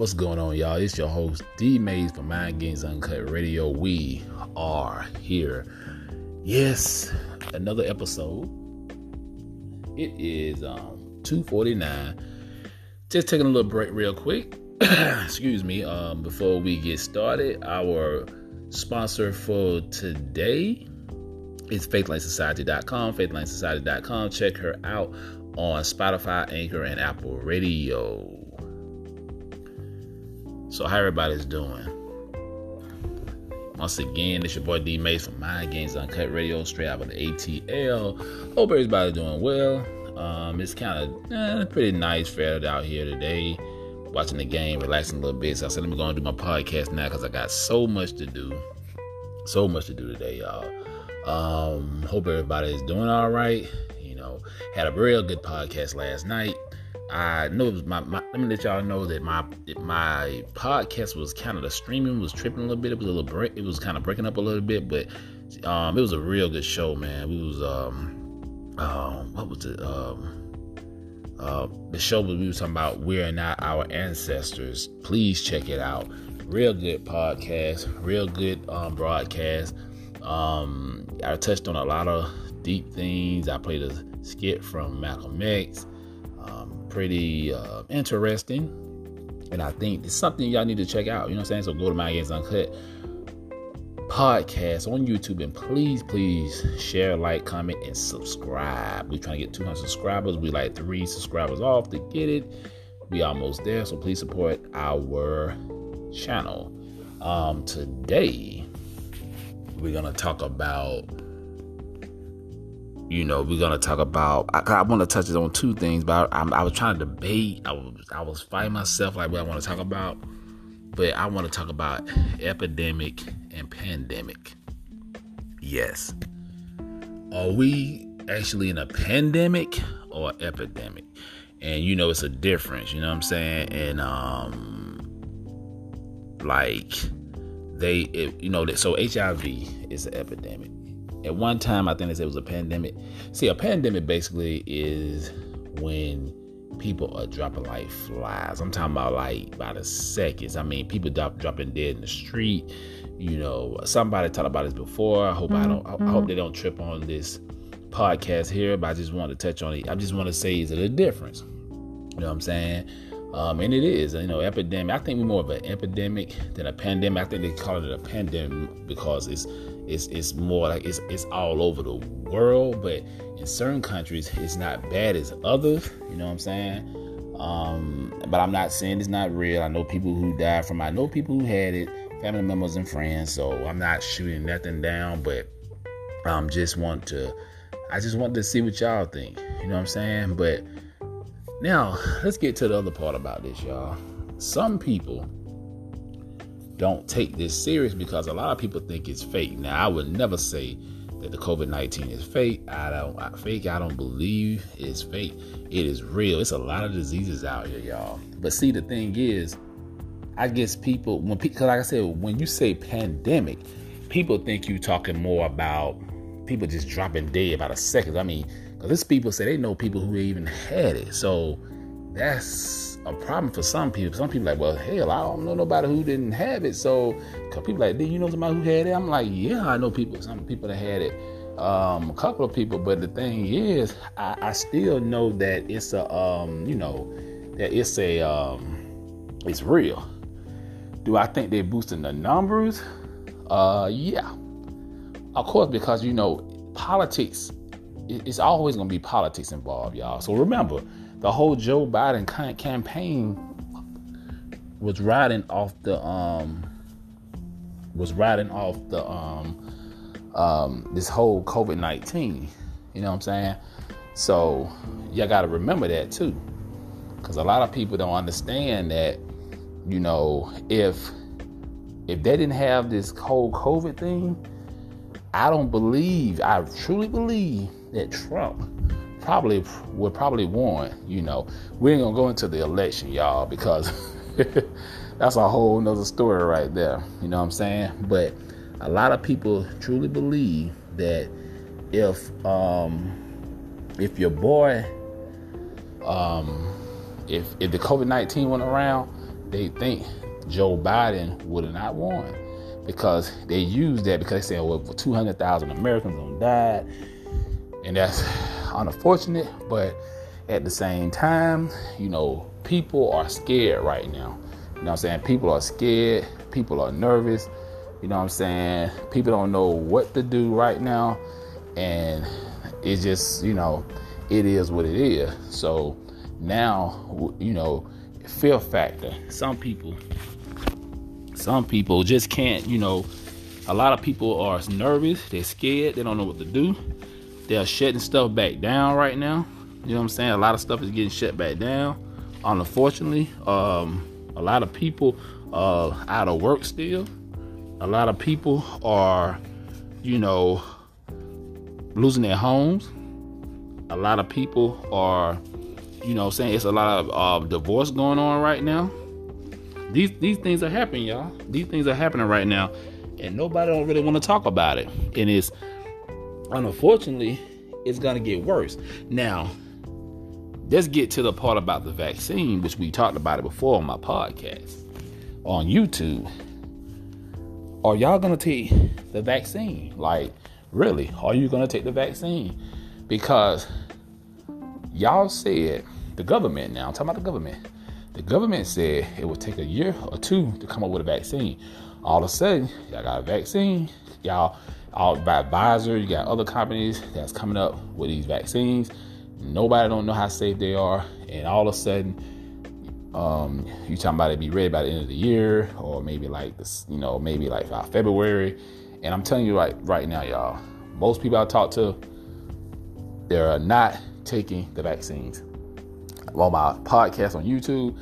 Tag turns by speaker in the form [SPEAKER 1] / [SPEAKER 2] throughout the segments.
[SPEAKER 1] What's going on, y'all? It's your host, D Mayes from Mind Games Uncut Radio. We are here. Yes, another episode. It is um 249. Just taking a little break real quick. Excuse me. Um, before we get started, our sponsor for today is faithlinesociety.com. Faithlinesociety.com. Check her out on Spotify, Anchor, and Apple Radio. So how everybody's doing? Once again, it's your boy D Mayes from Mind Games Uncut Radio, straight out of the ATL. Hope everybody's doing well. Um, it's kind of eh, pretty nice fair out here today. Watching the game, relaxing a little bit. So I said, let me go and do my podcast now because I got so much to do. So much to do today, y'all. Um, hope everybody is doing all right. You know, had a real good podcast last night. I know it my, my, let me let y'all know that my my podcast was kind of the streaming was tripping a little bit. It was a little break. It was kind of breaking up a little bit, but um, it was a real good show, man. We was um, um what was it um. Uh, the show we were talking about we're not our ancestors. Please check it out. Real good podcast, real good um, broadcast. Um, I touched on a lot of deep things. I played a skit from Malcolm X pretty uh, interesting. And I think it's something y'all need to check out. You know what I'm saying? So go to Mind Games Uncut podcast on YouTube and please, please share, like, comment, and subscribe. We're trying to get 200 subscribers. We like three subscribers off to get it. We almost there, so please support our channel. Um, today we're gonna talk about you know, we're gonna talk about. I, I want to touch on two things, but I, I, was trying to debate. I was I was fighting myself like what I want to talk about, but I want to talk about epidemic and pandemic. Yes, are we actually in a pandemic or epidemic? And you know, it's a difference. You know what I'm saying? And um, like they, it, you know, so HIV is an epidemic at one time, I think they said it was a pandemic. See, a pandemic basically is when people are dropping like flies. I'm talking about like by the seconds. I mean, people drop, dropping dead in the street. You know, somebody talked about this before. I hope mm-hmm. I don't. I, I hope they don't trip on this podcast here. But I just want to touch on it. I just want to say, is it a difference? You know what I'm saying? Um, and it is, you know, epidemic. I think we're more of an epidemic than a pandemic. I think they call it a pandemic because it's it's it's more like it's it's all over the world, but in certain countries it's not bad as others. You know what I'm saying? Um, but I'm not saying it's not real. I know people who died from. I know people who had it, family members and friends. So I'm not shooting nothing down, but um, just want to. I just want to see what y'all think. You know what I'm saying? But now let's get to the other part about this, y'all. Some people don't take this serious because a lot of people think it's fake. Now, I would never say that the COVID 19 is fake. I don't I, fake. I don't believe it's fake. It is real. It's a lot of diseases out here, y'all. But see, the thing is, I guess people when because like I said, when you say pandemic, people think you talking more about people just dropping dead about a second. I mean, because this people say they know people who even had it. So that's a problem for some people. Some people like, well, hell, I don't know nobody who didn't have it. So, people like, did you know somebody who had it? I'm like, yeah, I know people. Some people that had it. Um, a couple of people, but the thing is, I, I still know that it's a, um, you know, that it's a, um, it's real. Do I think they're boosting the numbers? Uh, yeah, of course, because you know, politics. It's always gonna be politics involved, y'all. So remember, the whole Joe Biden campaign was riding off the um was riding off the um um this whole COVID nineteen. You know what I'm saying? So y'all got to remember that too, because a lot of people don't understand that. You know, if if they didn't have this whole COVID thing, I don't believe, I truly believe that Trump probably would probably won. You know, we ain't gonna go into the election, y'all, because that's a whole nother story right there. You know what I'm saying? But a lot of people truly believe that if um, if your boy um, if if the COVID nineteen went around, they think Joe Biden would have not won because they use that because they say, well, 200,000 Americans died. And that's unfortunate, but at the same time, you know, people are scared right now. You know what I'm saying? People are scared, people are nervous. You know what I'm saying? People don't know what to do right now. And it's just, you know, it is what it is. So now, you know, fear factor. Some people some people just can't, you know, a lot of people are nervous, they're scared, they don't know what to do. They're shutting stuff back down right now. You know what I'm saying? A lot of stuff is getting shut back down. Unfortunately, um, a lot of people are out of work still. A lot of people are, you know, losing their homes. A lot of people are, you know, saying it's a lot of uh, divorce going on right now. These these things are happening, y'all. These things are happening right now, and nobody don't really want to talk about it. And it's unfortunately, it's gonna get worse. Now, let's get to the part about the vaccine, which we talked about it before on my podcast on YouTube. Are y'all gonna take the vaccine? Like, really? Are you gonna take the vaccine? Because y'all said the government now, I'm talking about the government the government said it would take a year or two to come up with a vaccine. All of a sudden, y'all got a vaccine. Y'all, all by Pfizer, you got other companies that's coming up with these vaccines. Nobody don't know how safe they are, and all of a sudden, um, you talking about it be ready by the end of the year, or maybe like this, you know, maybe like February. And I'm telling you right right now, y'all, most people I talk to, they're not taking the vaccines on my podcast on YouTube,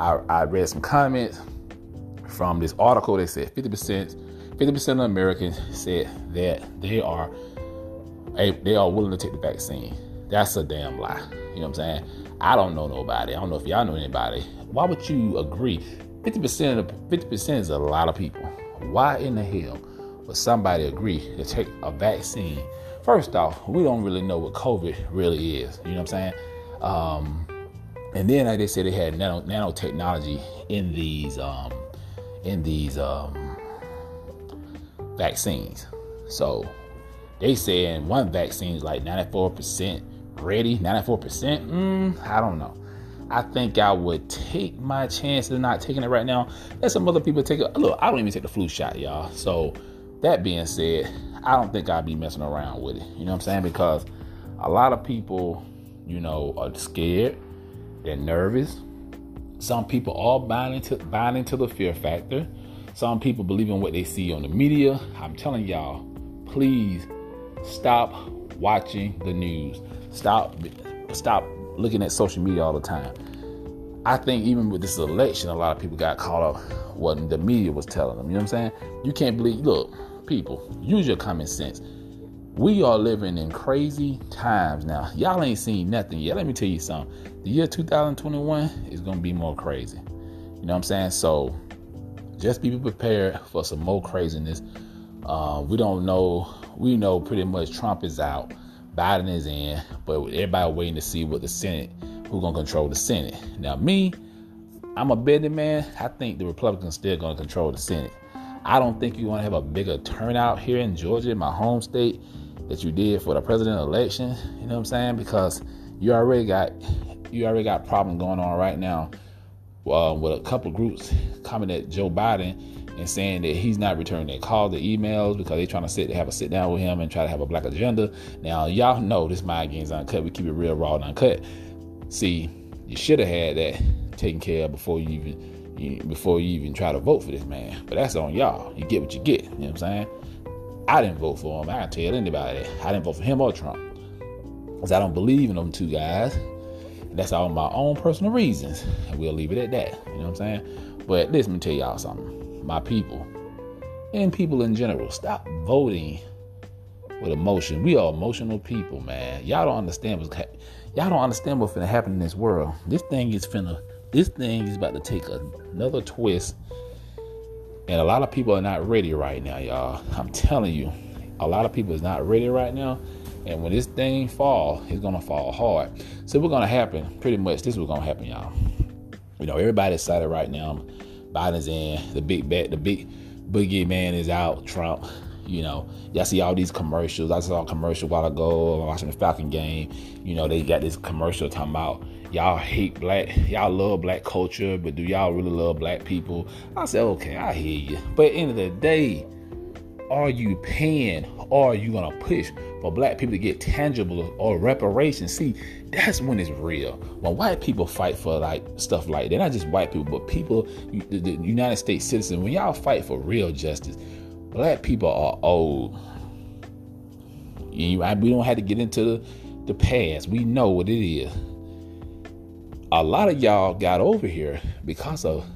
[SPEAKER 1] I, I read some comments from this article. They said 50%, 50% of Americans said that they are they are willing to take the vaccine. That's a damn lie. You know what I'm saying? I don't know nobody. I don't know if y'all know anybody. Why would you agree? 50% of 50% is a lot of people. Why in the hell would somebody agree to take a vaccine? First off, we don't really know what COVID really is. You know what I'm saying? Um, and then like they said they had nano, nanotechnology in these um, in these um, vaccines. So they saying one vaccine is like 94% ready, 94%. Mm, I don't know. I think I would take my chances of not taking it right now. Let some other people take it. Look, I don't even take the flu shot, y'all. So that being said, I don't think I'd be messing around with it. You know what I'm saying? Because a lot of people, you know, are scared they're nervous. Some people are buying into buying into the fear factor. Some people believe in what they see on the media. I'm telling y'all, please stop watching the news. Stop stop looking at social media all the time. I think even with this election, a lot of people got caught up what the media was telling them. You know what I'm saying? You can't believe. Look, people, use your common sense. We are living in crazy times now. Y'all ain't seen nothing yet. Let me tell you something. The year 2021 is to be more crazy. You know what I'm saying? So just be prepared for some more craziness. Uh, we don't know. We know pretty much Trump is out, Biden is in, but everybody waiting to see what the Senate, who's gonna control the Senate. Now, me, I'm a betting man. I think the Republicans still gonna control the Senate. I don't think you're gonna have a bigger turnout here in Georgia, my home state, that you did for the president election. You know what I'm saying? Because you already got you already got problem going on right now uh, with a couple groups coming at Joe Biden and saying that he's not returning their calls, their emails because they're trying to sit, have a sit down with him and try to have a black agenda. Now y'all know this mind game's uncut. We keep it real raw and uncut. See, you should have had that taken care of before you even before you even try to vote for this man. But that's on y'all. You get what you get. You know what I'm saying? I didn't vote for him. I can tell anybody that. I didn't vote for him or Trump. Because I don't believe in them two guys. That's all my own personal reasons. We'll leave it at that. You know what I'm saying? But let me tell y'all something. My people and people in general, stop voting with emotion. We are emotional people, man. Y'all don't understand what's ha- y'all don't understand what's gonna happen in this world. This thing is finna this thing is about to take another twist and a lot of people are not ready right now, y'all. I'm telling you, a lot of people is not ready right now. And when this thing fall, it's gonna fall hard. So what's gonna happen? Pretty much, this is what's gonna happen, y'all. You know, everybody's excited right now. Biden's in. The big bet, the big boogie man is out. Trump. You know, y'all see all these commercials. I saw a commercial a while ago. watching the Falcon game. You know, they got this commercial talking about y'all hate black, y'all love black culture, but do y'all really love black people? I said, okay, I hear you. But end of the day, are you paying or are you gonna push for black people to get tangible or reparations? See, that's when it's real. When white people fight for like stuff like that, not just white people, but people, the, the United States citizens, when y'all fight for real justice, black people are old. You, we don't have to get into the, the past. We know what it is. A lot of y'all got over here because of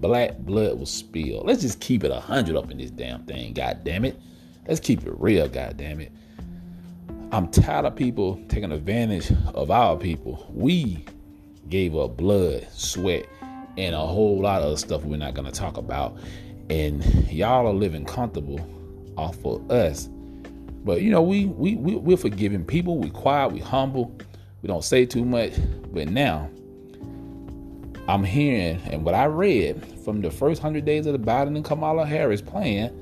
[SPEAKER 1] black blood was spilled. Let's just keep it a hundred up in this damn thing. God damn it. Let's keep it real. God damn it. I'm tired of people taking advantage of our people. We gave up blood, sweat, and a whole lot of stuff we're not gonna talk about. And y'all are living comfortable off of us. But you know, we we, we we're forgiving people, we quiet, we humble, we don't say too much. But now I'm hearing and what I read from the first hundred days of the Biden and Kamala Harris plan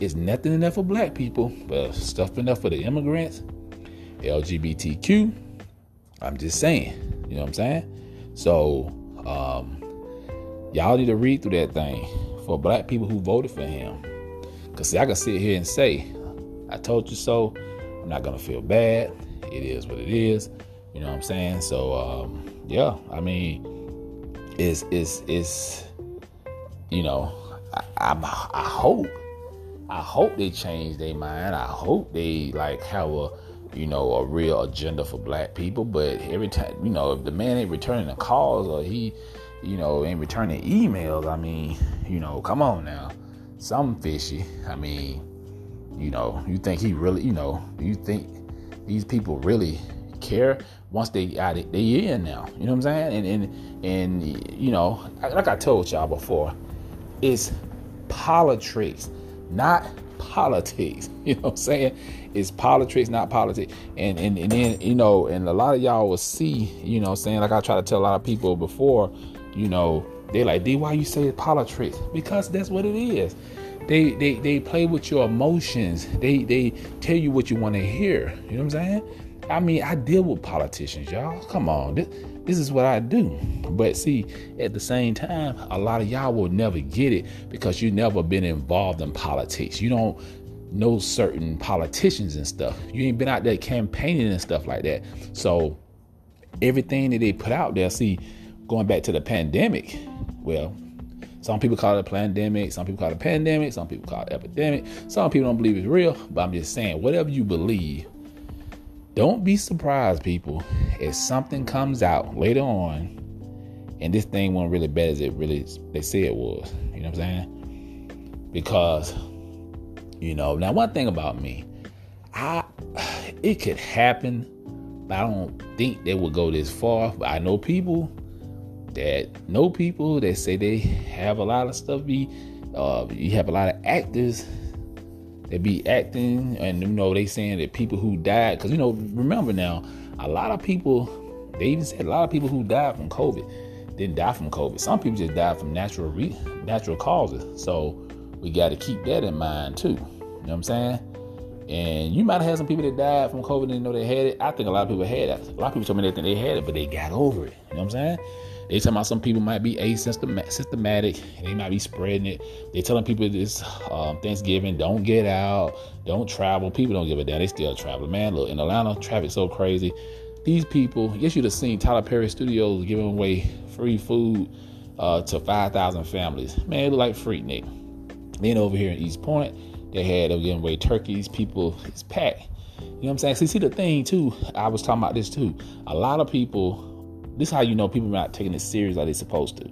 [SPEAKER 1] is nothing enough for black people, but stuff enough for the immigrants LGBTQ. I'm just saying, you know what I'm saying? So, um, y'all need to read through that thing for black people who voted for him. Because, see, I can sit here and say, I told you so. I'm not going to feel bad. It is what it is. You know what I'm saying? So, um, yeah, I mean, it's, it's, it's, you know, I, I, I hope, I hope they change their mind. I hope they, like, have a, you know, a real agenda for black people. But every time, you know, if the man ain't returning the calls or he, you know, ain't returning emails, I mean, you know, come on now. Some fishy. I mean, you know, you think he really, you know, you think these people really care once they uh, got it, they in now. You know what I'm saying? And and and you know, like I told y'all before, it's politics, not politics. You know what I'm saying? It's politics, not politics. And and, and then, you know, and a lot of y'all will see, you know, saying like I try to tell a lot of people before, you know, they like, D, why you say politics? Because that's what it is. They they they play with your emotions. They they tell you what you want to hear. You know what I'm saying? I mean, I deal with politicians, y'all. Come on. This, this is what I do. But see, at the same time, a lot of y'all will never get it because you never been involved in politics. You don't know certain politicians and stuff. You ain't been out there campaigning and stuff like that. So everything that they put out there, see, going back to the pandemic, well, some people call it a pandemic, some people call it a pandemic, some people call it epidemic, some people don't believe it's real, but I'm just saying, whatever you believe, don't be surprised, people, if something comes out later on and this thing wasn't really bad as it really they say it was. You know what I'm saying? Because, you know, now one thing about me, I it could happen, but I don't think they would go this far. But I know people that know people that say they have a lot of stuff be uh, you have a lot of actors they be acting and you know they saying that people who died because you know remember now a lot of people they even said a lot of people who died from covid didn't die from covid. Some people just died from natural re- natural causes. So we got to keep that in mind too. You know what i'm saying and you might have had some people that died from covid and didn't know they had it i think a lot of people had it a lot of people told me they think they had it but they got over it you know what i'm saying they talking about some people might be asymptomatic. They might be spreading it. They telling people this um, Thanksgiving, don't get out, don't travel. People don't give a damn. They still travel. Man, look, in Atlanta, traffic so crazy. These people, yes, you'd have seen Tyler Perry Studios giving away free food uh, to 5,000 families. Man, it look like Freaknik. Then over here in East Point, they had, they were giving away turkeys. People, it's packed. You know what I'm saying? See, see the thing too. I was talking about this too. A lot of people this is how you know people are not taking it serious like they're supposed to.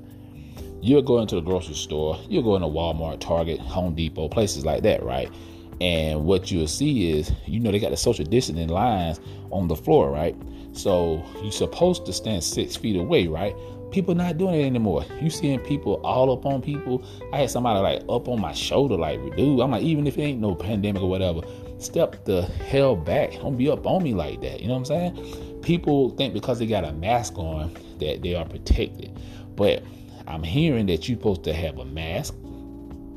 [SPEAKER 1] You're going to the grocery store, you're going to Walmart, Target, Home Depot, places like that, right? And what you'll see is, you know, they got the social distancing lines on the floor, right? So you're supposed to stand six feet away, right? People not doing it anymore. You seeing people all up on people. I had somebody like up on my shoulder, like, dude, I'm like, even if it ain't no pandemic or whatever, step the hell back. Don't be up on me like that. You know what I'm saying? people think because they got a mask on that they are protected. But I'm hearing that you're supposed to have a mask.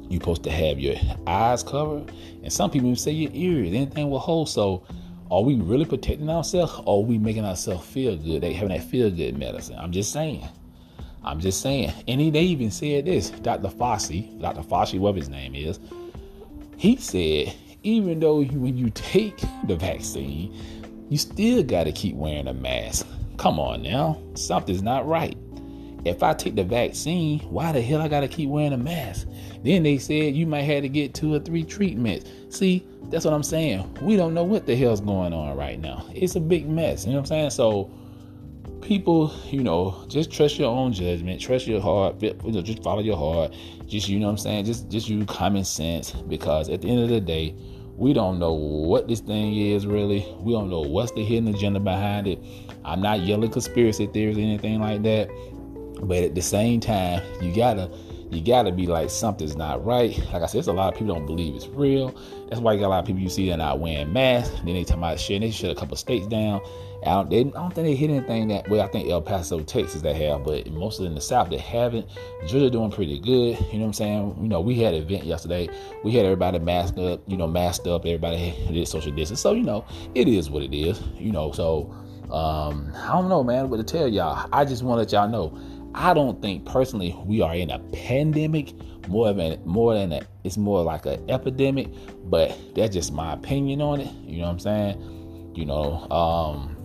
[SPEAKER 1] You're supposed to have your eyes covered. And some people even say your ears, anything will hold. So are we really protecting ourselves or are we making ourselves feel good? They having that feel good medicine. I'm just saying. I'm just saying. And he, they even said this, Dr. Fauci, Dr. Fauci, whatever his name is, he said, even though you, when you take the vaccine, you still got to keep wearing a mask. Come on now, something's not right. If I take the vaccine, why the hell I got to keep wearing a mask? Then they said you might have to get two or three treatments. See, that's what I'm saying. We don't know what the hell's going on right now. It's a big mess. You know what I'm saying? So people, you know, just trust your own judgment, trust your heart, you know, just follow your heart. Just you know what I'm saying? Just just use common sense because at the end of the day, we don't know what this thing is really. We don't know what's the hidden agenda behind it. I'm not yelling conspiracy theories or anything like that. But at the same time, you gotta you gotta be like something's not right. Like I said, a lot of people don't believe it's real. That's why you got a lot of people you see that not wearing masks. Then they talk about shit. They shut a couple states down. I don't, they, I don't think they hit anything that well. I think El Paso, Texas, they have, but mostly in the South they haven't. Georgia doing pretty good. You know what I'm saying? You know, we had an event yesterday. We had everybody masked up. You know, masked up. Everybody did social distance. So you know, it is what it is. You know, so um, I don't know, man. What to tell y'all? I just want to let y'all know I don't think personally we are in a pandemic more than more than a, it's more like an epidemic, but that's just my opinion on it. You know what I'm saying? You know, um,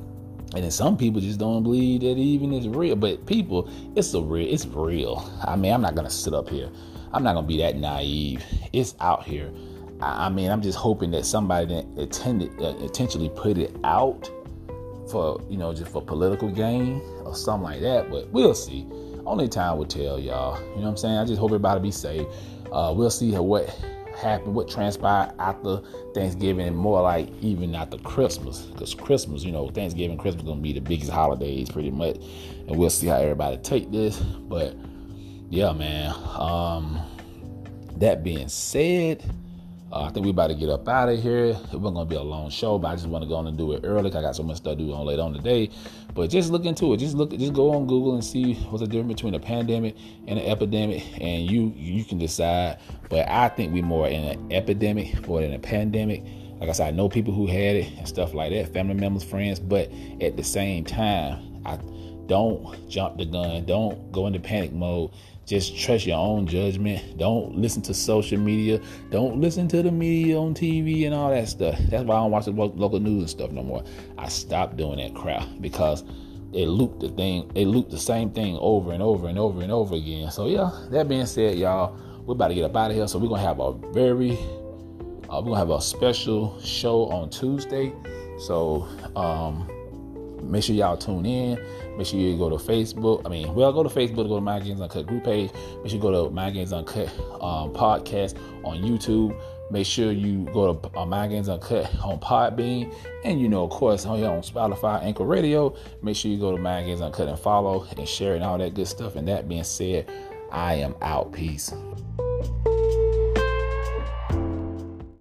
[SPEAKER 1] and then some people just don't believe that even is real. But people, it's a real, it's real. I mean, I'm not gonna sit up here. I'm not gonna be that naive. It's out here. I, I mean, I'm just hoping that somebody attended uh, intentionally put it out for you know just for political gain or something like that. But we'll see. Only time will tell, y'all. You know what I'm saying? I just hope everybody be safe. Uh, we'll see what happened, what transpired after Thanksgiving, and more like even after Christmas. Because Christmas, you know, Thanksgiving, Christmas gonna be the biggest holidays pretty much, and we'll see how everybody take this. But yeah, man. Um, that being said. Uh, I think we about to get up out of here. It wasn't gonna be a long show, but I just want to go on and do it early. I got so much stuff to do on later on today. But just look into it. Just look. Just go on Google and see what's the difference between a pandemic and an epidemic, and you you can decide. But I think we're more in an epidemic more than a pandemic. Like I said, I know people who had it and stuff like that, family members, friends. But at the same time, I don't jump the gun. Don't go into panic mode just trust your own judgment. Don't listen to social media. Don't listen to the media on TV and all that stuff. That's why I don't watch the local news and stuff no more. I stopped doing that crap because they loop the thing. They loop the same thing over and over and over and over again. So yeah. That being said, y'all, we're about to get up out of here. So we're gonna have a very, uh, we're gonna have a special show on Tuesday. So um, make sure y'all tune in. Make sure you go to Facebook. I mean, well, go to Facebook, go to Mind Games Uncut group page. Make sure you go to Mind Games Uncut um, podcast on YouTube. Make sure you go to uh, Mind Games Uncut on Podbean. And, you know, of course, on on Spotify, Anchor Radio. Make sure you go to Mind Games Uncut and follow and share and all that good stuff. And that being said, I am out. Peace.